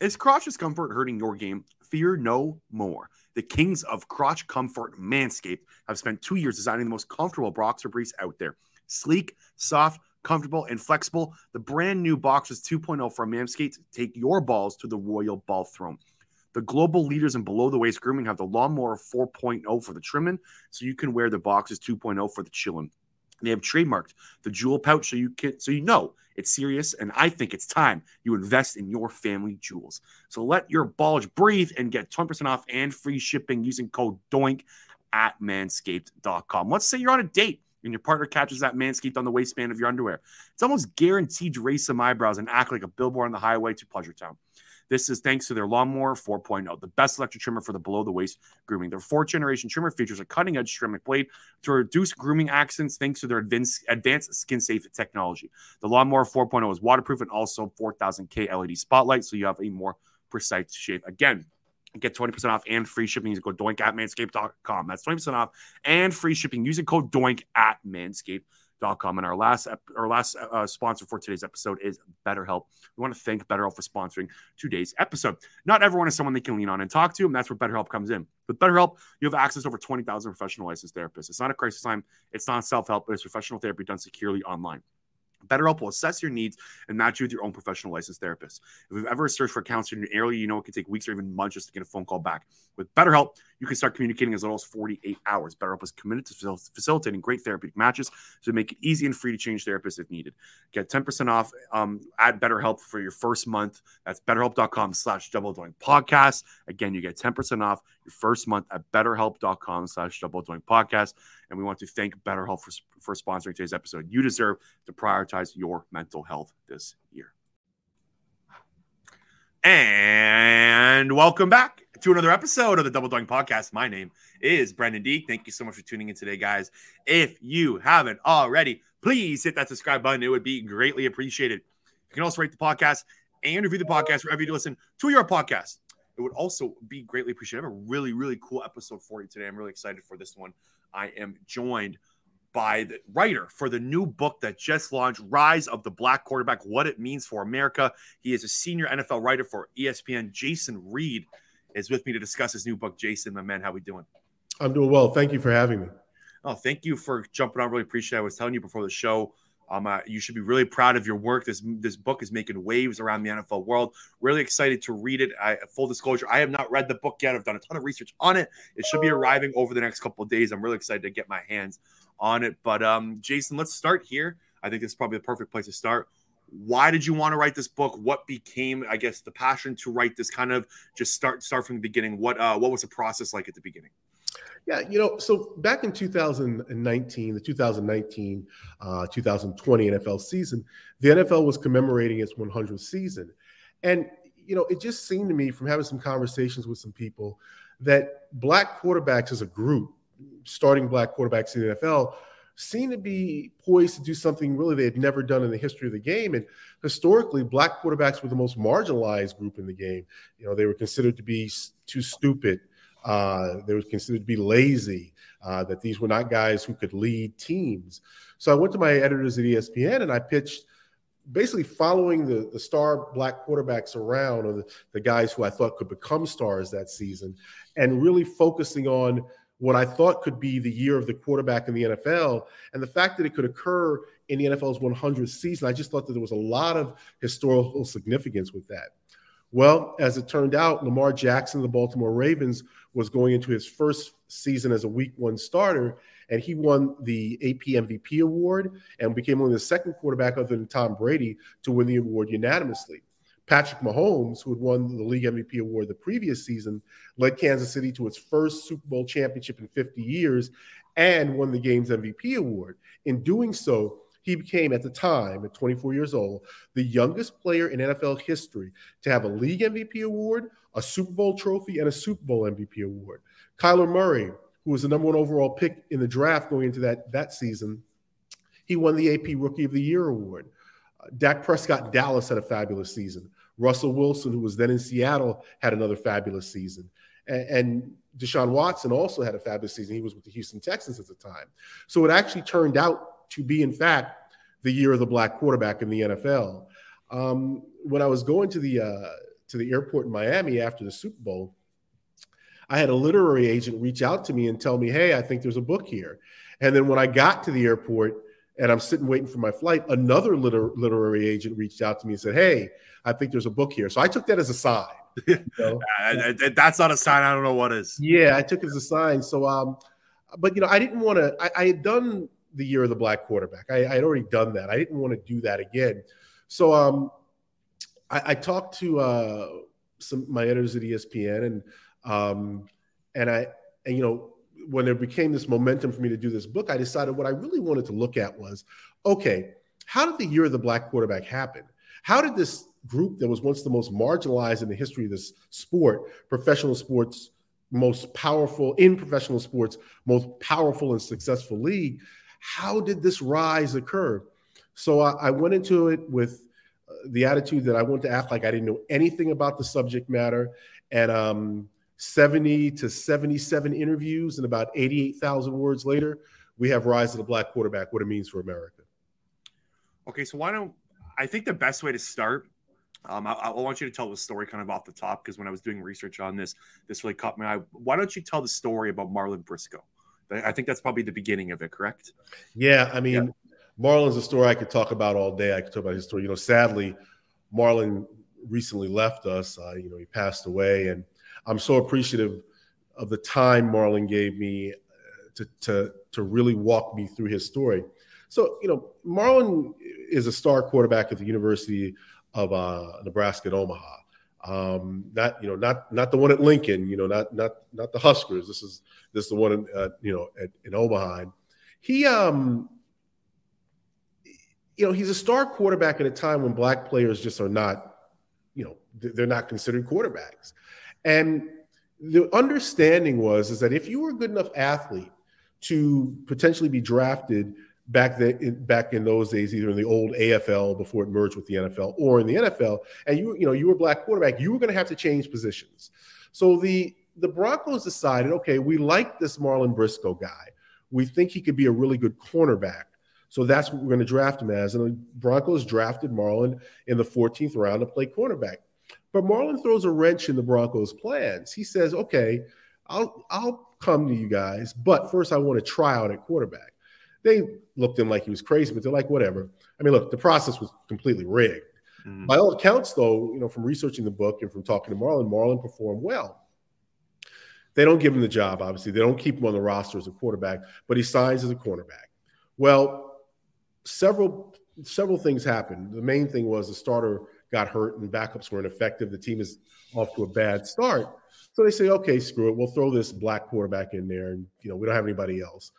Is crotch discomfort hurting your game? Fear no more. The kings of crotch comfort, Manscaped, have spent two years designing the most comfortable boxer briefs out there. Sleek, soft, comfortable, and flexible. The brand new Boxers 2.0 from Manscaped take your balls to the royal ball throne. The global leaders in below the waist grooming have the Lawnmower 4.0 for the trimming, so you can wear the Boxers 2.0 for the chilling. They have trademarked the jewel pouch so you can so you know it's serious. And I think it's time you invest in your family jewels. So let your bulge breathe and get 20% off and free shipping using code DOINK at manscaped.com. Let's say you're on a date and your partner catches that manscaped on the waistband of your underwear. It's almost guaranteed to raise some eyebrows and act like a billboard on the highway to Pleasure Town. This is thanks to their Lawnmower 4.0, the best electric trimmer for the below the waist grooming. Their fourth generation trimmer features a cutting edge ceramic blade to reduce grooming accidents thanks to their advanced, advanced skin safe technology. The Lawnmower 4.0 is waterproof and also 4000K LED spotlight, so you have a more precise shave. Again, get 20% off and free shipping. Use code DOINK at manscaped.com. That's 20% off and free shipping using code DOINK at manscaped.com. And our last our last uh, sponsor for today's episode is BetterHelp. We want to thank BetterHelp for sponsoring today's episode. Not everyone is someone they can lean on and talk to, and that's where BetterHelp comes in. With BetterHelp, you have access to over 20,000 professional licensed therapists. It's not a crisis time, it's not self help, but it's professional therapy done securely online. BetterHelp will assess your needs and match you with your own professional licensed therapist. If you've ever searched for a counselor in your area, you know it can take weeks or even months just to get a phone call back. With BetterHelp, you can start communicating as little as 48 hours. BetterHelp is committed to facilitating great therapeutic matches to make it easy and free to change therapists if needed. Get 10% off um, at BetterHelp for your first month. That's betterhelp.com slash double doink podcast. Again, you get 10% off your first month at betterhelp.com slash double doink podcast. And we want to thank BetterHelp for, for sponsoring today's episode. You deserve to prioritize your mental health this. And welcome back to another episode of the Double Doink Podcast. My name is Brendan Deek. Thank you so much for tuning in today, guys. If you haven't already, please hit that subscribe button. It would be greatly appreciated. You can also rate the podcast and review the podcast wherever you listen to your podcast. It would also be greatly appreciated. I have a really, really cool episode for you today. I'm really excited for this one. I am joined by the writer for the new book that just launched, Rise of the Black Quarterback What It Means for America. He is a senior NFL writer for ESPN. Jason Reid is with me to discuss his new book. Jason, my man, how we doing? I'm doing well. Thank you for having me. Oh, thank you for jumping on. Really appreciate it. I was telling you before the show, um, uh, you should be really proud of your work. This this book is making waves around the NFL world. Really excited to read it. I, full disclosure, I have not read the book yet. I've done a ton of research on it. It should be arriving over the next couple of days. I'm really excited to get my hands on it. But um, Jason, let's start here. I think this is probably the perfect place to start. Why did you want to write this book? What became, I guess, the passion to write this? Kind of just start start from the beginning. What uh, what was the process like at the beginning? Yeah, you know, so back in 2019, the 2019 uh, 2020 NFL season, the NFL was commemorating its 100th season, and you know, it just seemed to me from having some conversations with some people that black quarterbacks as a group starting black quarterbacks in the NFL seem to be poised to do something really they had never done in the history of the game. And historically, black quarterbacks were the most marginalized group in the game. You know, they were considered to be too stupid. Uh, they were considered to be lazy. Uh, that these were not guys who could lead teams. So I went to my editors at ESPN and I pitched basically following the, the star black quarterbacks around, or the, the guys who I thought could become stars that season, and really focusing on what I thought could be the year of the quarterback in the NFL. And the fact that it could occur in the NFL's 100th season, I just thought that there was a lot of historical significance with that. Well, as it turned out, Lamar Jackson, of the Baltimore Ravens, was going into his first season as a week one starter, and he won the AP MVP award and became only the second quarterback other than Tom Brady to win the award unanimously. Patrick Mahomes, who had won the league MVP award the previous season, led Kansas City to its first Super Bowl championship in 50 years and won the game's MVP award. In doing so, he became, at the time, at 24 years old, the youngest player in NFL history to have a league MVP award, a Super Bowl trophy, and a Super Bowl MVP award. Kyler Murray, who was the number one overall pick in the draft going into that, that season, he won the AP Rookie of the Year award. Uh, Dak Prescott Dallas had a fabulous season. Russell Wilson, who was then in Seattle, had another fabulous season. And, and Deshaun Watson also had a fabulous season. He was with the Houston Texans at the time. So it actually turned out to be, in fact, the year of the black quarterback in the NFL. Um, when I was going to the uh, to the airport in Miami after the Super Bowl, I had a literary agent reach out to me and tell me, "Hey, I think there's a book here." And then when I got to the airport and I'm sitting waiting for my flight, another liter- literary agent reached out to me and said, "Hey, I think there's a book here." So I took that as a sign. You know? That's not a sign. I don't know what is. Yeah, I took it as a sign. So, um, but you know, I didn't want to. I, I, had done the year of the black quarterback. I, I, had already done that. I didn't want to do that again. So, um, I, I talked to uh, some my editors at ESPN, and um, and I, and you know, when there became this momentum for me to do this book, I decided what I really wanted to look at was, okay, how did the year of the black quarterback happen? How did this group that was once the most marginalized in the history of this sport, professional sports, most powerful in professional sports, most powerful and successful league, how did this rise occur? So I, I went into it with uh, the attitude that I wanted to act like I didn't know anything about the subject matter. And um, 70 to 77 interviews and about 88,000 words later, we have Rise of the Black Quarterback, what it means for America. Okay, so why don't I think the best way to start um, I, I, want you to tell the story kind of off the top because when I was doing research on this, this really caught my eye. Why don't you tell the story about Marlon Briscoe? I think that's probably the beginning of it, correct? Yeah, I mean, yeah. Marlon's a story I could talk about all day. I could talk about his story. You know, sadly, Marlon recently left us. Uh, you know, he passed away, and I'm so appreciative of the time Marlon gave me uh, to to to really walk me through his story. So, you know, Marlon is a star quarterback at the University of uh, Nebraska at Omaha. Um, not you know not not the one at Lincoln. You know not not not the Huskers. This is this is the one in, uh, you know at, in Omaha. And he um you know he's a star quarterback at a time when black players just are not you know they're not considered quarterbacks. And the understanding was is that if you were a good enough athlete to potentially be drafted back back in those days, either in the old AFL before it merged with the NFL or in the NFL, and you you know you were black quarterback, you were going to have to change positions. So the the Broncos decided, okay, we like this Marlon Briscoe guy. We think he could be a really good cornerback. So that's what we're going to draft him as. And the Broncos drafted Marlon in the 14th round to play cornerback. But Marlon throws a wrench in the Broncos' plans. He says, okay, I'll I'll come to you guys, but first I want to try out at quarterback. They looked at him like he was crazy, but they're like, whatever. I mean, look, the process was completely rigged. Mm-hmm. By all accounts, though, you know, from researching the book and from talking to Marlon, Marlon performed well. They don't give him the job, obviously. They don't keep him on the roster as a quarterback, but he signs as a cornerback. Well, several several things happened. The main thing was the starter got hurt and backups were ineffective. The team is off to a bad start. So they say, okay, screw it. We'll throw this black quarterback in there, and you know we don't have anybody else.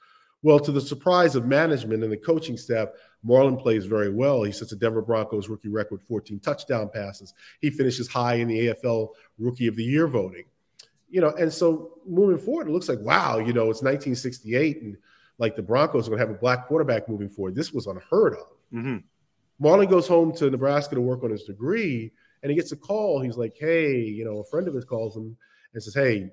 Well, to the surprise of management and the coaching staff, Marlon plays very well. He sets a Denver Broncos rookie record 14 touchdown passes. He finishes high in the AFL Rookie of the Year voting. You know, and so moving forward, it looks like wow, you know, it's 1968 and like the Broncos are going to have a black quarterback moving forward. This was unheard of. Mm-hmm. Marlon goes home to Nebraska to work on his degree, and he gets a call. He's like, "Hey, you know, a friend of his calls him and says, "Hey,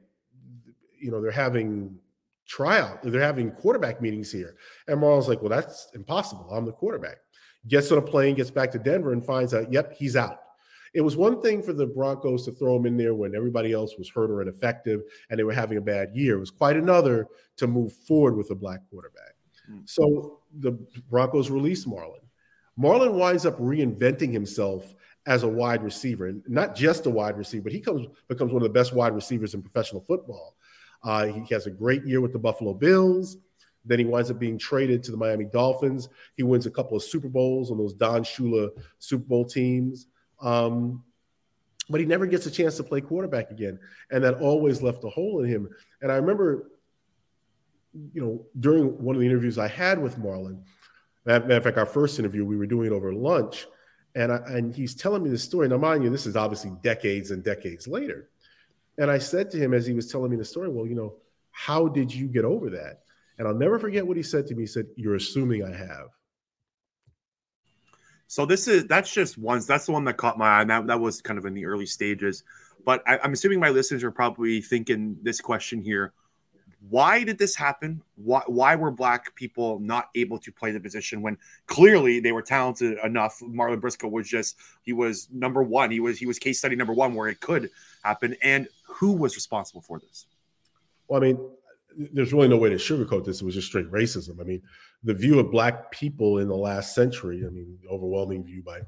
you know, they're having tryout. They're having quarterback meetings here. And Marlon's like, well, that's impossible. I'm the quarterback. Gets on a plane, gets back to Denver, and finds out, yep, he's out. It was one thing for the Broncos to throw him in there when everybody else was hurt or ineffective and they were having a bad year. It was quite another to move forward with a black quarterback. Mm-hmm. So the Broncos released Marlon. Marlon winds up reinventing himself as a wide receiver, and not just a wide receiver, but he comes becomes one of the best wide receivers in professional football. Uh, he has a great year with the Buffalo Bills. Then he winds up being traded to the Miami Dolphins. He wins a couple of Super Bowls on those Don Shula Super Bowl teams. Um, but he never gets a chance to play quarterback again. And that always left a hole in him. And I remember, you know, during one of the interviews I had with Marlon, matter of fact, our first interview, we were doing it over lunch. And, I, and he's telling me the story. Now, mind you, this is obviously decades and decades later. And I said to him as he was telling me the story, well, you know, how did you get over that? And I'll never forget what he said to me. He said, You're assuming I have. So this is that's just one. That's the one that caught my eye. That, that was kind of in the early stages. But I, I'm assuming my listeners are probably thinking this question here. Why did this happen? Why, why were black people not able to play the position when clearly they were talented enough? Marlon Briscoe was just he was number one. He was he was case study number one where it could happen. And who was responsible for this? Well, I mean, there's really no way to sugarcoat this. It was just straight racism. I mean, the view of black people in the last century, I mean, overwhelming view by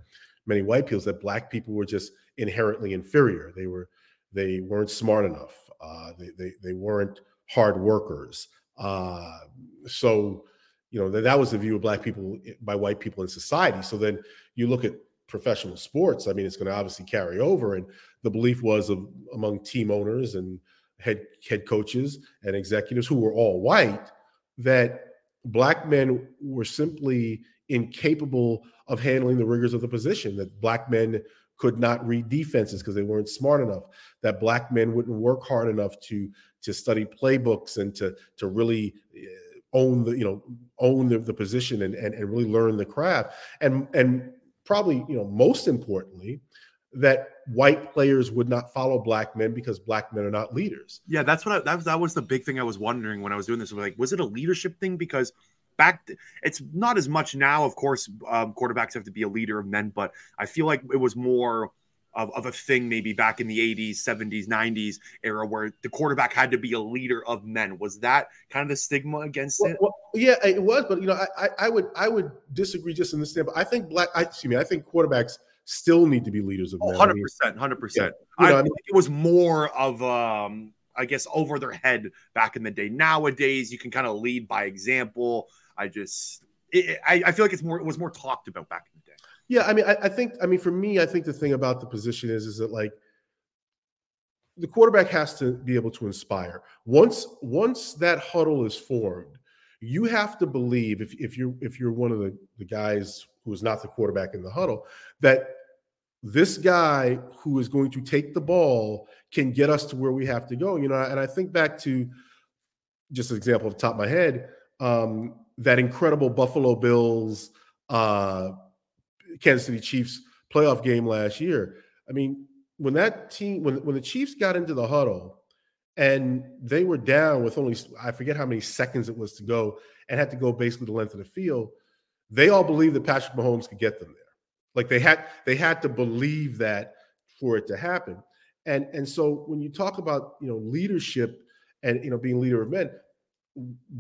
many white people is that black people were just inherently inferior. They were they weren't smart enough. Uh, they, they they weren't hard workers. Uh, so you know that, that was the view of black people eh, by white people in society. So then you look at professional sports. I mean, it's going to obviously carry over, and the belief was of among team owners and head head coaches and executives who were all white that black men were simply incapable of handling the rigors of the position that black men could not read defenses because they weren't smart enough that black men wouldn't work hard enough to to study playbooks and to to really eh, own the you know own the, the position and, and and really learn the craft and and probably you know most importantly that white players would not follow black men because black men are not leaders. Yeah, that's what I, that was. That was the big thing I was wondering when I was doing this. was Like, was it a leadership thing? Because back, it's not as much now. Of course, um, quarterbacks have to be a leader of men, but I feel like it was more of, of a thing maybe back in the 80s, 70s, 90s era where the quarterback had to be a leader of men. Was that kind of the stigma against well, it? Well, yeah, it was, but you know, I, I would I would disagree just in this standpoint. I think black. I, excuse me. I think quarterbacks still need to be leaders of men. 100 percent, hundred percent. I mean, it was more of um, I guess over their head back in the day. Nowadays, you can kind of lead by example. I just, it, I, I feel like it's more, it was more talked about back in the day. Yeah, I mean, I, I think, I mean, for me, I think the thing about the position is, is that like the quarterback has to be able to inspire. Once, once that huddle is formed, you have to believe if, if you're if you're one of the, the guys who is not the quarterback in the huddle, that this guy who is going to take the ball can get us to where we have to go. You know, and I think back to just an example of the top of my head, um, that incredible Buffalo Bills, uh, Kansas City Chiefs playoff game last year. I mean, when that team, when when the Chiefs got into the huddle and they were down with only I forget how many seconds it was to go and had to go basically the length of the field, they all believed that Patrick Mahomes could get them there. Like they had they had to believe that for it to happen. And and so when you talk about you know leadership and you know being leader of men,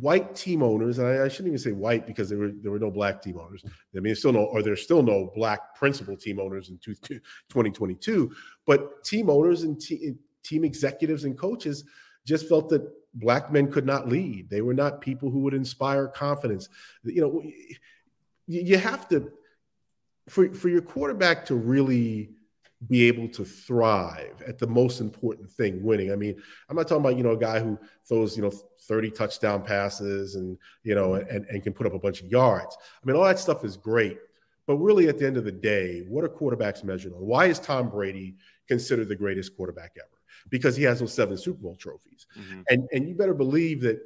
white team owners, and I, I, shouldn't even say white because there were there were no black team owners. I mean, still no, or there's still no black principal team owners in 2022. But team owners and te- team executives and coaches just felt that black men could not lead. They were not people who would inspire confidence. You know, you have to for for your quarterback to really be able to thrive at the most important thing, winning. I mean, I'm not talking about, you know, a guy who throws, you know, 30 touchdown passes and, you know, and, and can put up a bunch of yards. I mean, all that stuff is great. But really, at the end of the day, what are quarterbacks measured on? Why is Tom Brady considered the greatest quarterback ever? Because he has those seven Super Bowl trophies. Mm-hmm. And, and you better believe that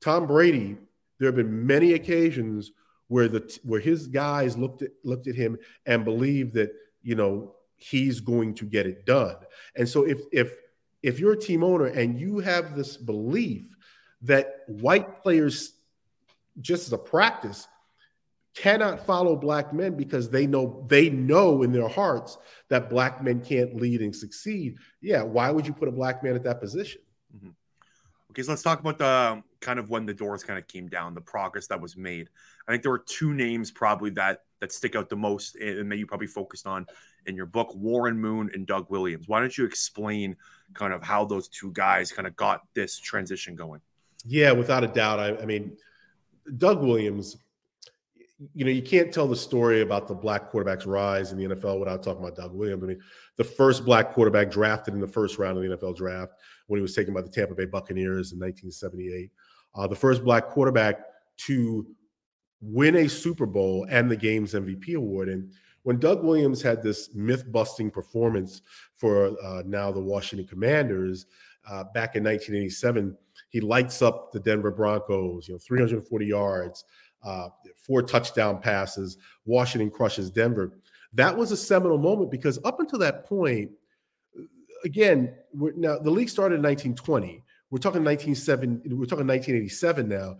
Tom Brady, there have been many occasions where the where his guys looked at looked at him and believed that you know he's going to get it done. And so if if if you're a team owner and you have this belief that white players just as a practice cannot follow black men because they know they know in their hearts that black men can't lead and succeed yeah why would you put a black man at that position mm-hmm. okay so let's talk about the kind of when the doors kind of came down the progress that was made i think there were two names probably that that stick out the most and that you probably focused on in your book, Warren Moon and Doug Williams. Why don't you explain kind of how those two guys kind of got this transition going? Yeah, without a doubt. I, I mean, Doug Williams, you know, you can't tell the story about the black quarterback's rise in the NFL without talking about Doug Williams. I mean, the first black quarterback drafted in the first round of the NFL draft when he was taken by the Tampa Bay Buccaneers in 1978. Uh, the first black quarterback to win a Super Bowl and the game's MVP award. And when Doug Williams had this myth busting performance for uh, now the Washington Commanders uh, back in 1987, he lights up the Denver Broncos, you know, 340 yards, uh, four touchdown passes. Washington crushes Denver. That was a seminal moment because up until that point, again, now the league started in 1920. we're talking 1970, we're talking 1987 now.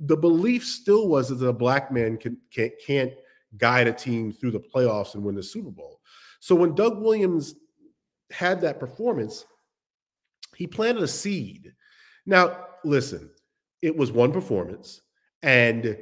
The belief still was that a black man can, can, can't guide a team through the playoffs and win the Super Bowl. So when Doug Williams had that performance, he planted a seed. Now, listen, it was one performance, and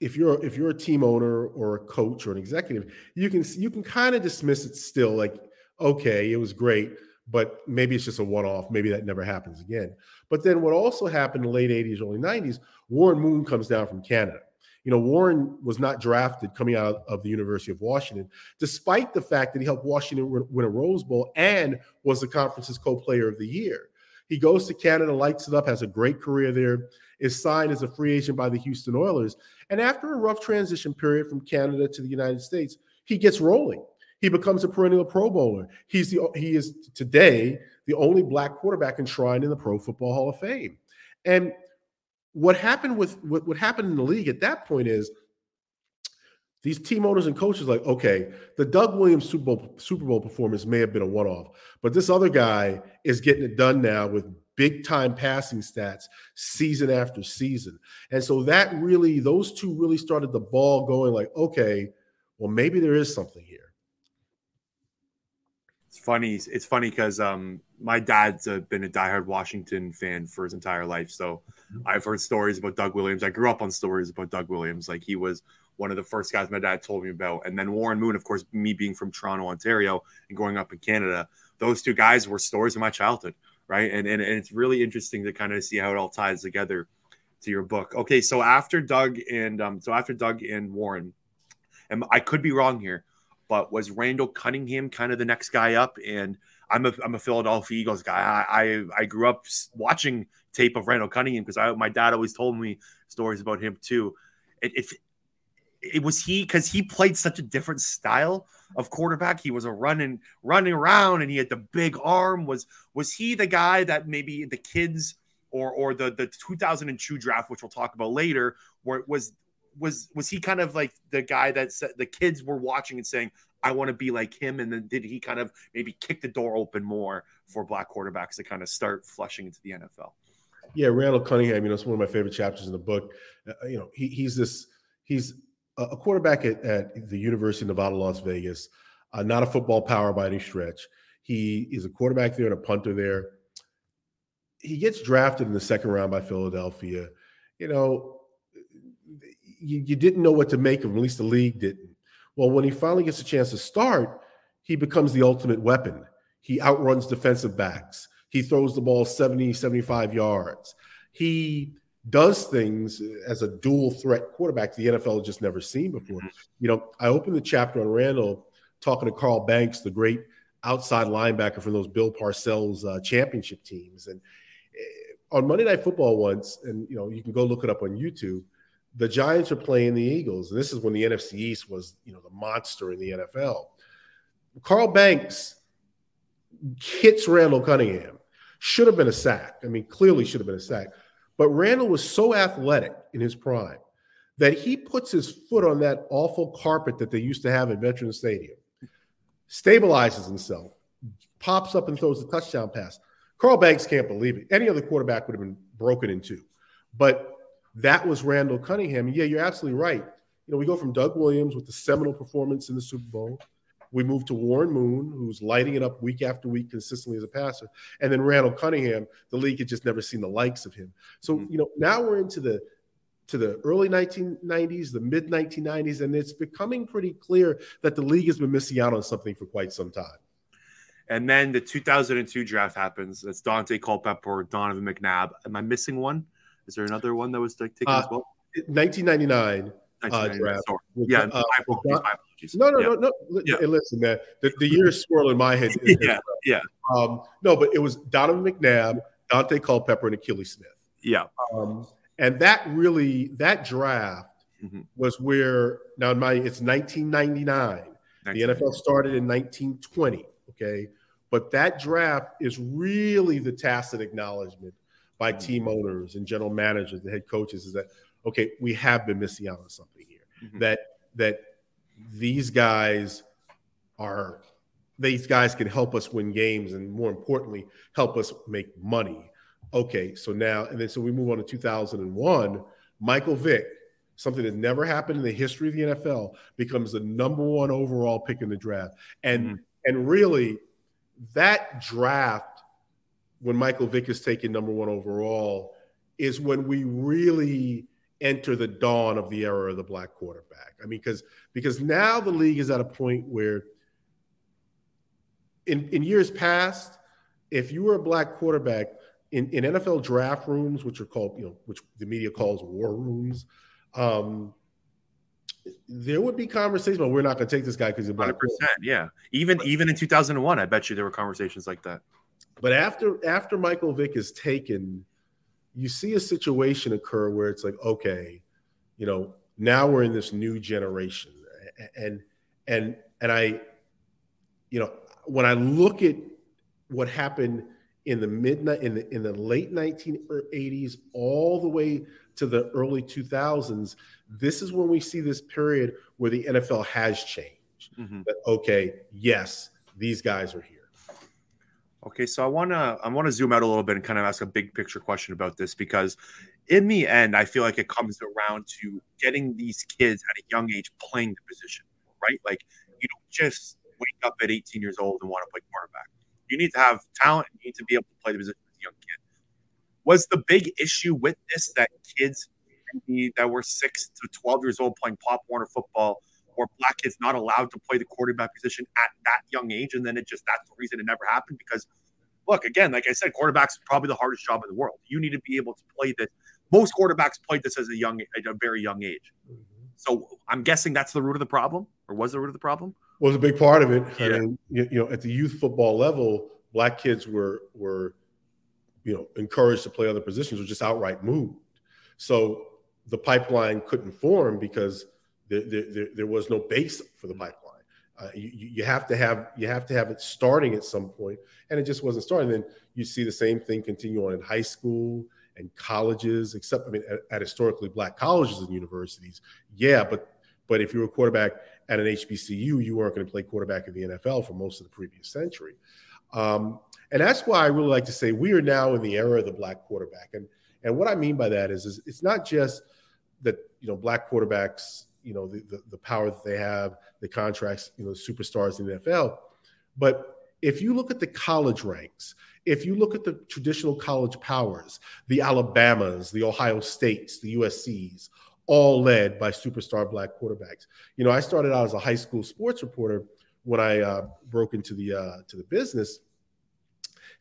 if you're if you're a team owner or a coach or an executive, you can you can kind of dismiss it still like okay, it was great, but maybe it's just a one-off. Maybe that never happens again. But then what also happened in the late 80s, early 90s, Warren Moon comes down from Canada. You know, Warren was not drafted coming out of the University of Washington, despite the fact that he helped Washington win a Rose Bowl and was the conference's co-player of the year. He goes to Canada, lights it up, has a great career there, is signed as a free agent by the Houston Oilers. And after a rough transition period from Canada to the United States, he gets rolling. He becomes a perennial Pro Bowler. He's the he is today the only black quarterback enshrined in the Pro Football Hall of Fame. And what happened with what, what happened in the league at that point is these team owners and coaches like, okay, the Doug Williams Super Bowl Super Bowl performance may have been a one-off, but this other guy is getting it done now with big time passing stats season after season. And so that really, those two really started the ball going like, okay, well, maybe there is something here. It's funny. It's funny because um, my dad's uh, been a diehard Washington fan for his entire life. So mm-hmm. I've heard stories about Doug Williams. I grew up on stories about Doug Williams. Like he was one of the first guys my dad told me about. And then Warren Moon, of course, me being from Toronto, Ontario, and growing up in Canada, those two guys were stories of my childhood, right? And and, and it's really interesting to kind of see how it all ties together to your book. Okay, so after Doug and um, so after Doug and Warren, and I could be wrong here, but was Randall Cunningham kind of the next guy up? And I'm a I'm a Philadelphia Eagles guy. I I, I grew up watching tape of Randall Cunningham because I my dad always told me stories about him too. It, it, it was he because he played such a different style of quarterback. He was a running running around and he had the big arm. Was was he the guy that maybe the kids or or the the 2002 draft, which we'll talk about later, where it was was was he kind of like the guy that said the kids were watching and saying, I want to be like him? And then did he kind of maybe kick the door open more for black quarterbacks to kind of start flushing into the NFL? Yeah, Randall Cunningham, you know, it's one of my favorite chapters in the book. Uh, you know, he, he's this, he's a quarterback at, at the University of Nevada, Las Vegas, uh, not a football power by any stretch. He is a quarterback there and a punter there. He gets drafted in the second round by Philadelphia. You know, you, you didn't know what to make of him, at least the league didn't. Well, when he finally gets a chance to start, he becomes the ultimate weapon. He outruns defensive backs. He throws the ball 70, 75 yards. He does things as a dual threat quarterback the NFL has just never seen before. Mm-hmm. You know, I opened the chapter on Randall talking to Carl Banks, the great outside linebacker from those Bill Parcells uh, championship teams. And uh, on Monday Night Football once, and you know, you can go look it up on YouTube – the Giants are playing the Eagles, and this is when the NFC East was, you know, the monster in the NFL. Carl Banks hits Randall Cunningham. Should have been a sack. I mean, clearly should have been a sack. But Randall was so athletic in his prime that he puts his foot on that awful carpet that they used to have at Veterans Stadium, stabilizes himself, pops up and throws a touchdown pass. Carl Banks can't believe it. Any other quarterback would have been broken in two. But that was Randall Cunningham. And yeah, you're absolutely right. You know, we go from Doug Williams with the seminal performance in the Super Bowl. We move to Warren Moon, who's lighting it up week after week consistently as a passer. And then Randall Cunningham, the league had just never seen the likes of him. So, mm-hmm. you know, now we're into the to the early 1990s, the mid 1990s, and it's becoming pretty clear that the league has been missing out on something for quite some time. And then the 2002 draft happens. That's Daunte Culpepper, Donovan McNabb. Am I missing one? Is there another one that was like taken uh, as well? 1999. Uh, draft. yeah, uh, apologies, apologies. No, no, yeah. no, no. Yeah. listen, man, the, the years swirl in my head. yeah, yeah. Um, no, but it was Donovan McNabb, Daunte Culpepper, and Akili Smith. Yeah. Um, and that really, that draft mm-hmm. was where now in my it's 1999. The NFL started in 1920. Okay, but that draft is really the tacit acknowledgement by mm-hmm. team owners and general managers and head coaches is that okay, we have been missing out on something here. Mm-hmm. That that these guys are these guys can help us win games and more importantly help us make money Okay, so now and then so we move on to 2001. Michael Vick, something that never happened in the history of the NFL, becomes the number one overall pick in the draft, and mm-hmm. and really that draft when Michael Vick is taken number one overall is when we really enter the dawn of the era of the black quarterback. I mean, because because now the league is at a point where in, in years past, if you were a black quarterback in, in NFL draft rooms, which are called, you know, which the media calls war rooms, um, there would be conversations, but we're not going to take this guy because he's black. 100%, yeah. Even even in 2001, I bet you there were conversations like that. But after after Michael Vick is taken, you see a situation occur where it's like, okay, you know, now we're in this new generation, and and and I, you know, when I look at what happened in the midnight in the in the late 1980s all the way to the early 2000s, this is when we see this period where the NFL has changed. Mm-hmm. That okay, yes, these guys are here. Okay, so I want to I want to zoom out a little bit and kind of ask a big picture question about this because in the end I feel like it comes around to getting these kids at a young age playing the position, right? Like you don't just wake up at 18 years old and want to play quarterback. You need to have talent, and you need to be able to play the position as a young kid. Was the big issue with this that kids that were 6 to 12 years old playing Pop Warner football or black kids not allowed to play the quarterback position at that young age. And then it just that's the reason it never happened because look, again, like I said, quarterbacks probably the hardest job in the world. You need to be able to play this. Most quarterbacks played this as a young, at a very young age. Mm-hmm. So I'm guessing that's the root of the problem, or was the root of the problem? Was a big part of it. Yeah. I mean, you, you know, at the youth football level, black kids were were, you know, encouraged to play other positions or just outright moved. So the pipeline couldn't form because there, there, was no base for the pipeline. Uh, you, you have to have you have to have it starting at some point, and it just wasn't starting. Then you see the same thing continue on in high school and colleges, except I mean at, at historically black colleges and universities. Yeah, but but if you were a quarterback at an HBCU, you weren't going to play quarterback in the NFL for most of the previous century. Um, and that's why I really like to say we are now in the era of the black quarterback. And and what I mean by that is, is it's not just that you know black quarterbacks you know the, the, the power that they have, the contracts, you know, superstars in the NFL. But if you look at the college ranks, if you look at the traditional college powers, the Alabamas, the Ohio States, the USCs, all led by superstar black quarterbacks. You know, I started out as a high school sports reporter when I uh, broke into the uh, to the business,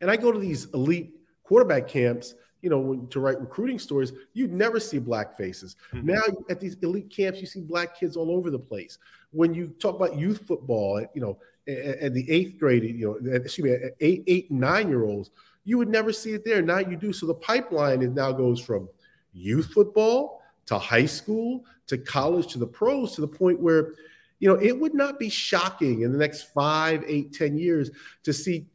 and I go to these elite quarterback camps you know, to write recruiting stories, you'd never see black faces. Mm-hmm. Now at these elite camps, you see black kids all over the place. When you talk about youth football, you know, at, the eighth grade, you know, excuse me, eight, eight, nine year olds, you would never see it there. Now you do. So the pipeline is now goes from youth football to high school to college to the pros to the point where, you know, it would not be shocking in the next five, eight, ten years to see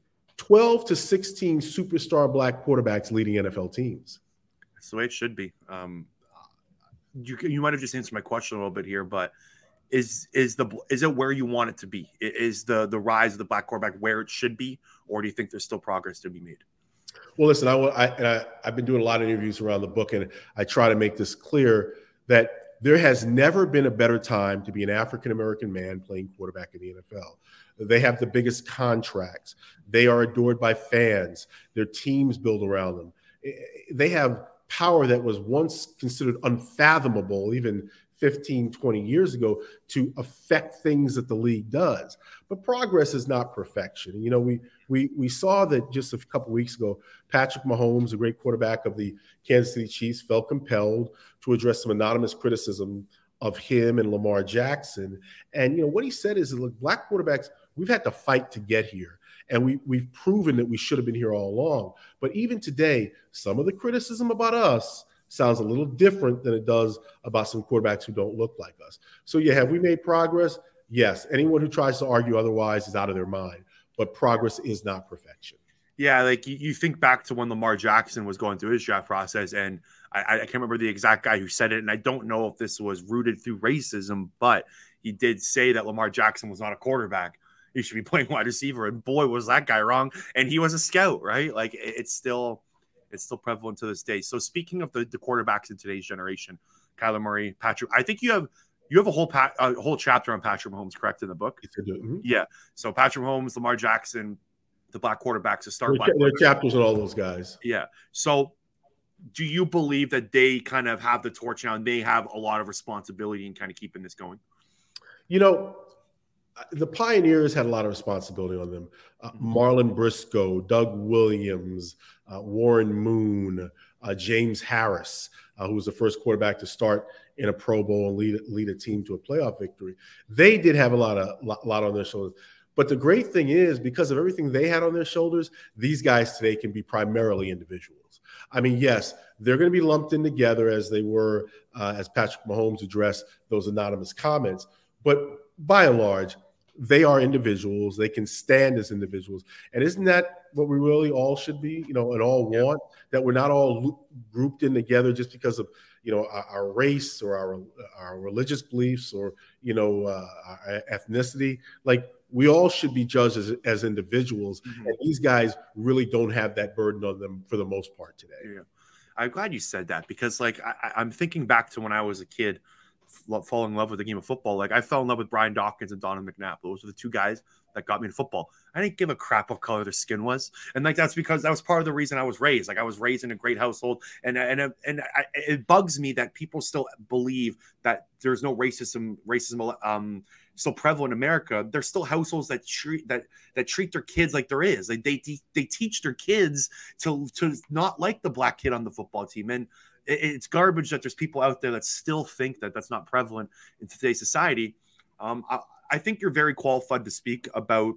12 to 16 superstar black quarterbacks leading NFL teams. That's the way it should be. Um, you you might have just answered my question a little bit here, but is is the is it where you want it to be? Is the the rise of the black quarterback where it should be, or do you think there's still progress to be made? Well, listen, I, I, I I've been doing a lot of interviews around the book, and I try to make this clear that there has never been a better time to be an African American man playing quarterback in the NFL. They have the biggest contracts. They are adored by fans. Their teams build around them. They have power that was once considered unfathomable, even 15, 20 years ago, to affect things that the league does. But progress is not perfection. You know, we we we saw that just a couple weeks ago, Patrick Mahomes, a great quarterback of the Kansas City Chiefs, felt compelled to address some anonymous criticism of him and Lamar Jackson. And you know what he said is, look, black quarterbacks We've had to fight to get here. And we, we've proven that we should have been here all along. But even today, some of the criticism about us sounds a little different than it does about some quarterbacks who don't look like us. So, yeah, have we made progress? Yes. Anyone who tries to argue otherwise is out of their mind. But progress is not perfection. Yeah, like you, you think back to when Lamar Jackson was going through his draft process, and I, I can't remember the exact guy who said it, and I don't know if this was rooted through racism, but he did say that Lamar Jackson was not a quarterback he should be playing wide receiver. And boy, was that guy wrong. And he was a scout, right? Like it's still It's still prevalent to this day. So speaking of the, the quarterbacks in today's generation, Kyler Murray, Patrick, I think you have you have a whole pa- a whole chapter on Patrick Mahomes, correct, in the book? Mm-hmm. Yeah. So Patrick Mahomes, Lamar Jackson, the black quarterbacks to start. There, there chapters on all those guys. Yeah. So do you believe that they kind of have the torch now and they have a lot of responsibility in kind of keeping this going? You know, the Pioneers had a lot of responsibility on them. Uh, Mm-hmm. Marlon Briscoe, Doug Williams, uh, Warren Moon, uh, James Harris, uh, who was the first quarterback to start in a Pro Bowl and lead lead a team to a playoff victory. They did have a lot of lot, lot on their shoulders. But the great thing is, because of everything they had on their shoulders, these guys today can be primarily individuals. I mean, yes, they're going to be lumped in together as they were uh, as Patrick Mahomes addressed those anonymous comments. But by and large, they are individuals. They can stand as individuals. And isn't that what we really all should be, you know, and all want? That we're not all grouped in together just because of, you know, our, our race or our, our religious beliefs or, you know, uh, our ethnicity. Like, we all should be judged as, as individuals. Mm-hmm. And these guys really don't have that burden on them for the most part today. Yeah. I'm glad you said that because, like, I, I'm thinking back to when I was a kid falling in love with the game of football. Like I fell in love with Brian Dawkins and Donovan McNabb. Those were the two guys that got me into football. I didn't give a crap what color their skin was, and like that's because that was part of the reason I was raised. Like I was raised in a great household, and and and I, it bugs me that people still believe that there's no racism racism um still prevalent in America. There's still households that treat that that treat their kids like there is. Like they they teach their kids to to not like the black kid on the football team and it's garbage that there's people out there that still think that that's not prevalent in today's society. Um, I, I, think you're very qualified to speak about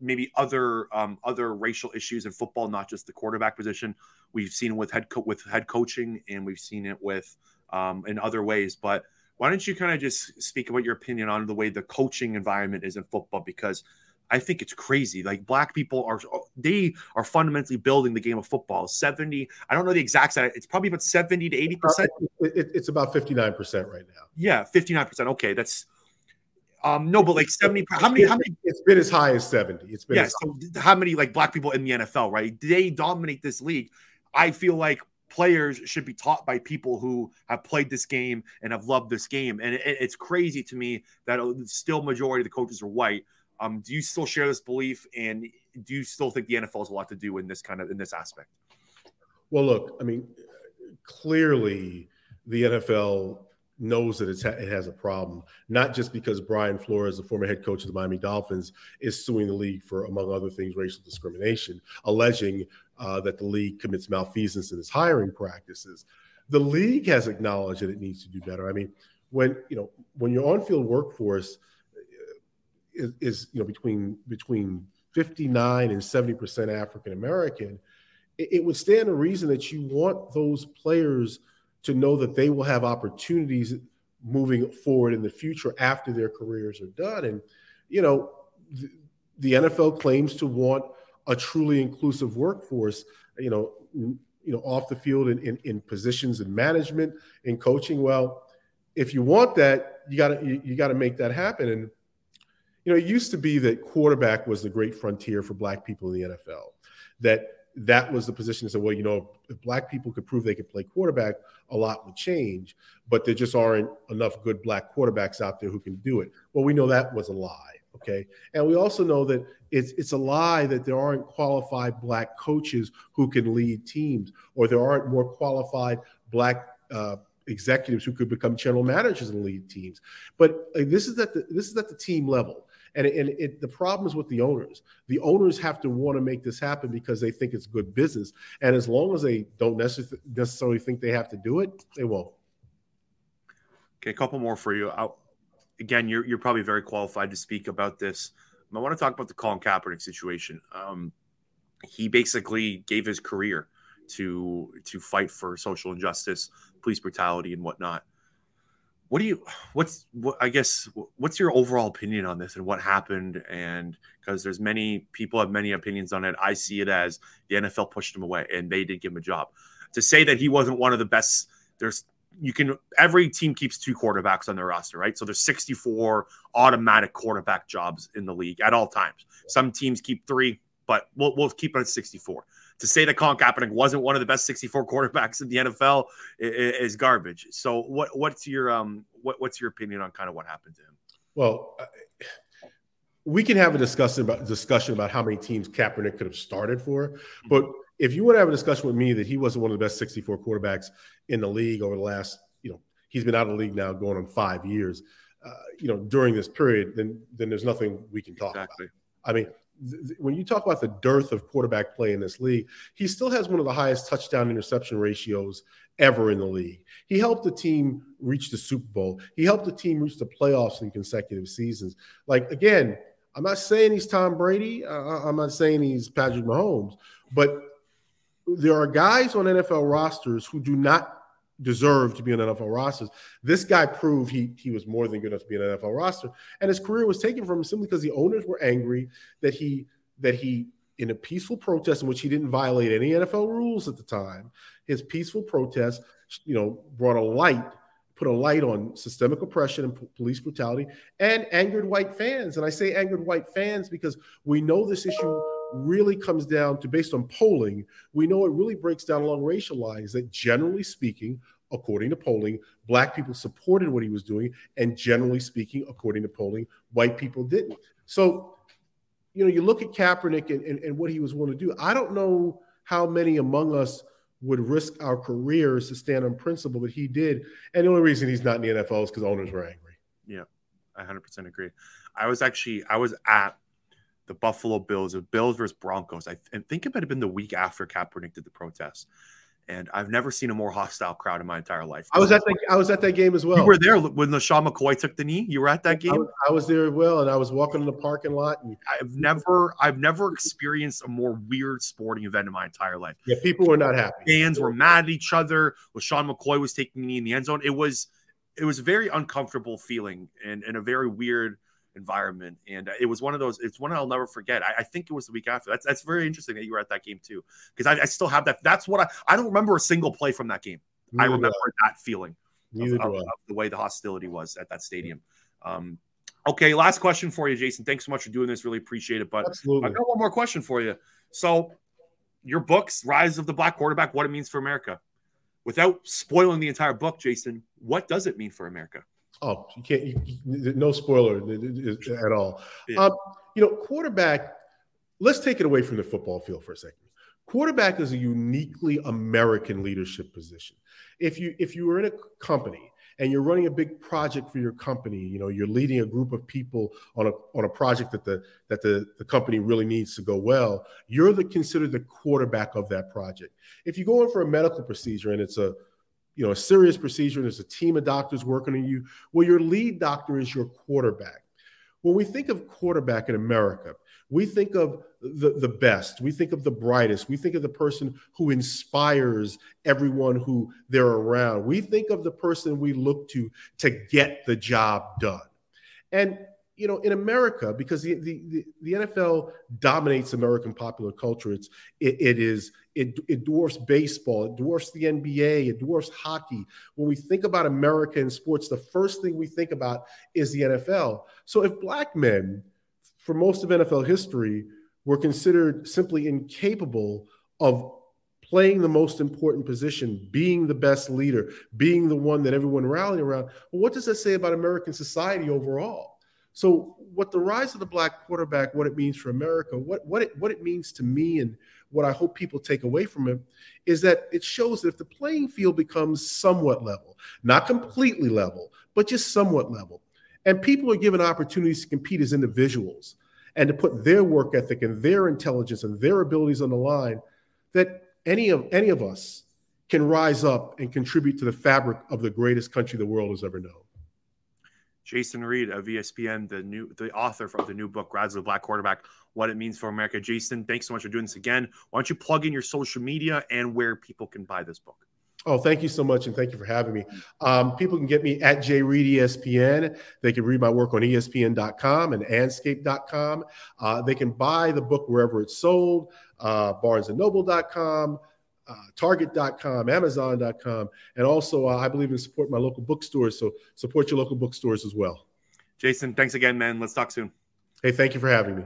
maybe other um, other racial issues in football, not just the quarterback position. We've seen with head co- with head coaching, and we've seen it with um, in other ways. But why don't you kind of just speak about your opinion on the way the coaching environment is in football? Because I think it's crazy. Like black people are they are fundamentally building the game of football. 70, I don't know the exact side. It's probably about 70 to 80 percent. It's about 59 percent right now. Yeah, 59 percent. Okay, that's um no, but like 70 how many how many it's been as high as 70. It's been yeah, so how many like black people in the NFL, right? They dominate this league. I feel like players should be taught by people who have played this game and have loved this game. And it, it's crazy to me that still majority of the coaches are white. Um, do you still share this belief, and do you still think the NFL has a lot to do in this kind of in this aspect? Well, look, I mean, clearly the NFL knows that it's ha- it has a problem, not just because Brian Flores, the former head coach of the Miami Dolphins, is suing the league for, among other things, racial discrimination, alleging uh, that the league commits malfeasance in its hiring practices. The league has acknowledged that it needs to do better. I mean, when you know when your on-field workforce is, is you know between between 59 and 70 percent African American, it, it, would stand to reason that you want those players to know that they will have opportunities moving forward in the future after their careers are done. And you know, the, the NFL claims to want a truly inclusive workforce. You know, you know, off the field in, in, in positions in management, and coaching. Well, if you want that, you got to you, you got to make that happen. And you know, it used to be that quarterback was the great frontier for black people in the NFL. That that was the position that said, well, you know, if black people could prove they could play quarterback, a lot would change. But there just aren't enough good black quarterbacks out there who can do it. Well, we know that was a lie. Okay. And we also know that it's it's a lie that there aren't qualified black coaches who can lead teams, or there aren't more qualified black uh, executives who could become general managers and lead teams. But uh, this is at the this is at the team level. And, and it, the problem is with the owners. The owners have to want to make this happen because they think it's good business. And as long as they don't necessarily think they have to do it, they won't. Okay, a couple more for you. I'll, again, you're, you're probably very qualified to speak about this. I want to talk about the Colin Kaepernick situation. Um, he basically gave his career to to fight for social injustice, police brutality, and whatnot what do you what's what i guess what's your overall opinion on this and what happened? And because there's many people have many opinions on it. I see it as the nfl pushed him away and they did give him a job. To say that he wasn't one of the best there's you can every team keeps two quarterbacks on their roster right? So there's 64 automatic quarterback jobs in the league at all times. Some teams keep three but we'll, we'll keep it at 64. To say that Colin Kaepernick wasn't one of the best 64 quarterbacks in the NFL is, is garbage. So what what's your um what, what's your opinion on kind of what happened to him? Well, we can have a discussion about discussion about how many teams Kaepernick could have started for, but if you want to have a discussion with me that he wasn't one of the best 64 quarterbacks in the league over the last, you know, he's been out of the league now going on five years, uh, you know, during this period, then then there's nothing we can talk exactly. about. I mean, when you talk about the dearth of quarterback play in this league, he still has one of the highest touchdown interception ratios ever in the league. He helped the team reach the Super Bowl. He helped the team reach the playoffs in consecutive seasons. Like again, I'm not saying he's Tom Brady. Uh, I'm not saying he's Patrick Mahomes, but there are guys on NFL rosters who do not deserve to be on NFL rosters. This guy proved he he was more than good enough to be an NFL roster, and his career was taken from him simply because the owners were angry that he that he in a peaceful protest in which he didn't violate any NFL rules at the time. His peaceful protest, you know, brought a light, put a light on systemic oppression and p- police brutality, and angered white fans. And I say angered white fans because we know this issue really comes down to based on polling, we know it really breaks down along racial lines that generally speaking, according to polling, black people supported what he was doing, and generally speaking, according to polling, white people didn't. So, you know, you look at Kaepernick and, and, and what he was willing to do. I don't know how many among us would risk our careers to stand on principle, but he did. And the only reason he's not in the NFL is because owners were angry. Yeah, I 100% agree. I was actually I was at the Buffalo Bills, the Bills versus Broncos. I, th- think it might have been the week after Kaepernick did the protest. And I've never seen a more hostile crowd in my entire life. I was at that. I was at that game as well. You were there when LeSean McCoy took the knee. You were at that game. I was, I was there as well, and I was walking in the parking lot. And I've never, I've never experienced a more weird sporting event in my entire life. Yeah, people were not happy. Fans were mad at each other. LeSean McCoy was taking the knee in the end zone. It was, it was a very uncomfortable feeling and, and a very weird environment. And it was one of those, it's one I'll never forget. I, I, think it was the week after. That's that's very interesting that you were at that game too. Because I, I, still have that. That's what I I don't remember a single play from that game. Neither I remember that feeling of, of, of, the way the hostility was at that stadium. Um, okay, last question for you, Jason. Thanks so much for doing this. Really appreciate it. But Absolutely. I got one more question for you. So your books, Rise of the Black Quarterback, what it means for America. Without spoiling the entire book, Jason, what does it mean for America? Oh, you can't. You, you, no spoiler at all. Yeah. Um, you know, quarterback. Let's take it away from the football field for a second. Quarterback is a uniquely American leadership position. If you if you were in a company and you're running a big project for your company, you know, you're leading a group of people on a on a project that the that the, the company really needs to go well, you're the considered the quarterback of that project. If you go in for a medical procedure and it's a you know a serious procedure and there's a team of doctors working on you well your lead doctor is your quarterback. When we think of quarterback in america we think of the, the best we think of the brightest we think of the person who inspires everyone who they're around. We think of the person we look to to get the job done. And you know, in America, because the, the, the, NFL dominates American popular culture, it's it, it is it, it dwarfs baseball, it dwarfs the NBA, it dwarfs hockey. When we think about America in sports, the first thing we think about is the NFL. So if black men, for most of NFL history, were considered simply incapable of playing the most important position, being the best leader, being the one that everyone rallied around, well, what does that say about American society overall? So, what the rise of the black quarterback, what it means for America, what what it what it means to me, and what I hope people take away from it, is that it shows that if the playing field becomes somewhat level, not completely level, but just somewhat level, and people are given opportunities to compete as individuals and to put their work ethic and their intelligence and their abilities on the line, that any of any of us can rise up and contribute to the fabric of the greatest country the world has ever known. Jason Reid of ESPN, the new the author of the new book, Rise of the Black Quarterback, What It Means for America. Jason, thanks so much for doing this again. Why don't you plug in your social media and where people can buy this book? Oh, thank you so much, and thank you for having me. Um, people can get me at JReid ESPN. They can read my work on ESPN.com and Andscape.com. Uh, they can buy the book wherever it's sold, uh, BarnesandNoble.com, uh, Target.com, Amazon.com, and also uh, I believe in support my local bookstores. So support your local bookstores as well. Jason, thanks again, man. Let's talk soon. Hey, thank you for having me.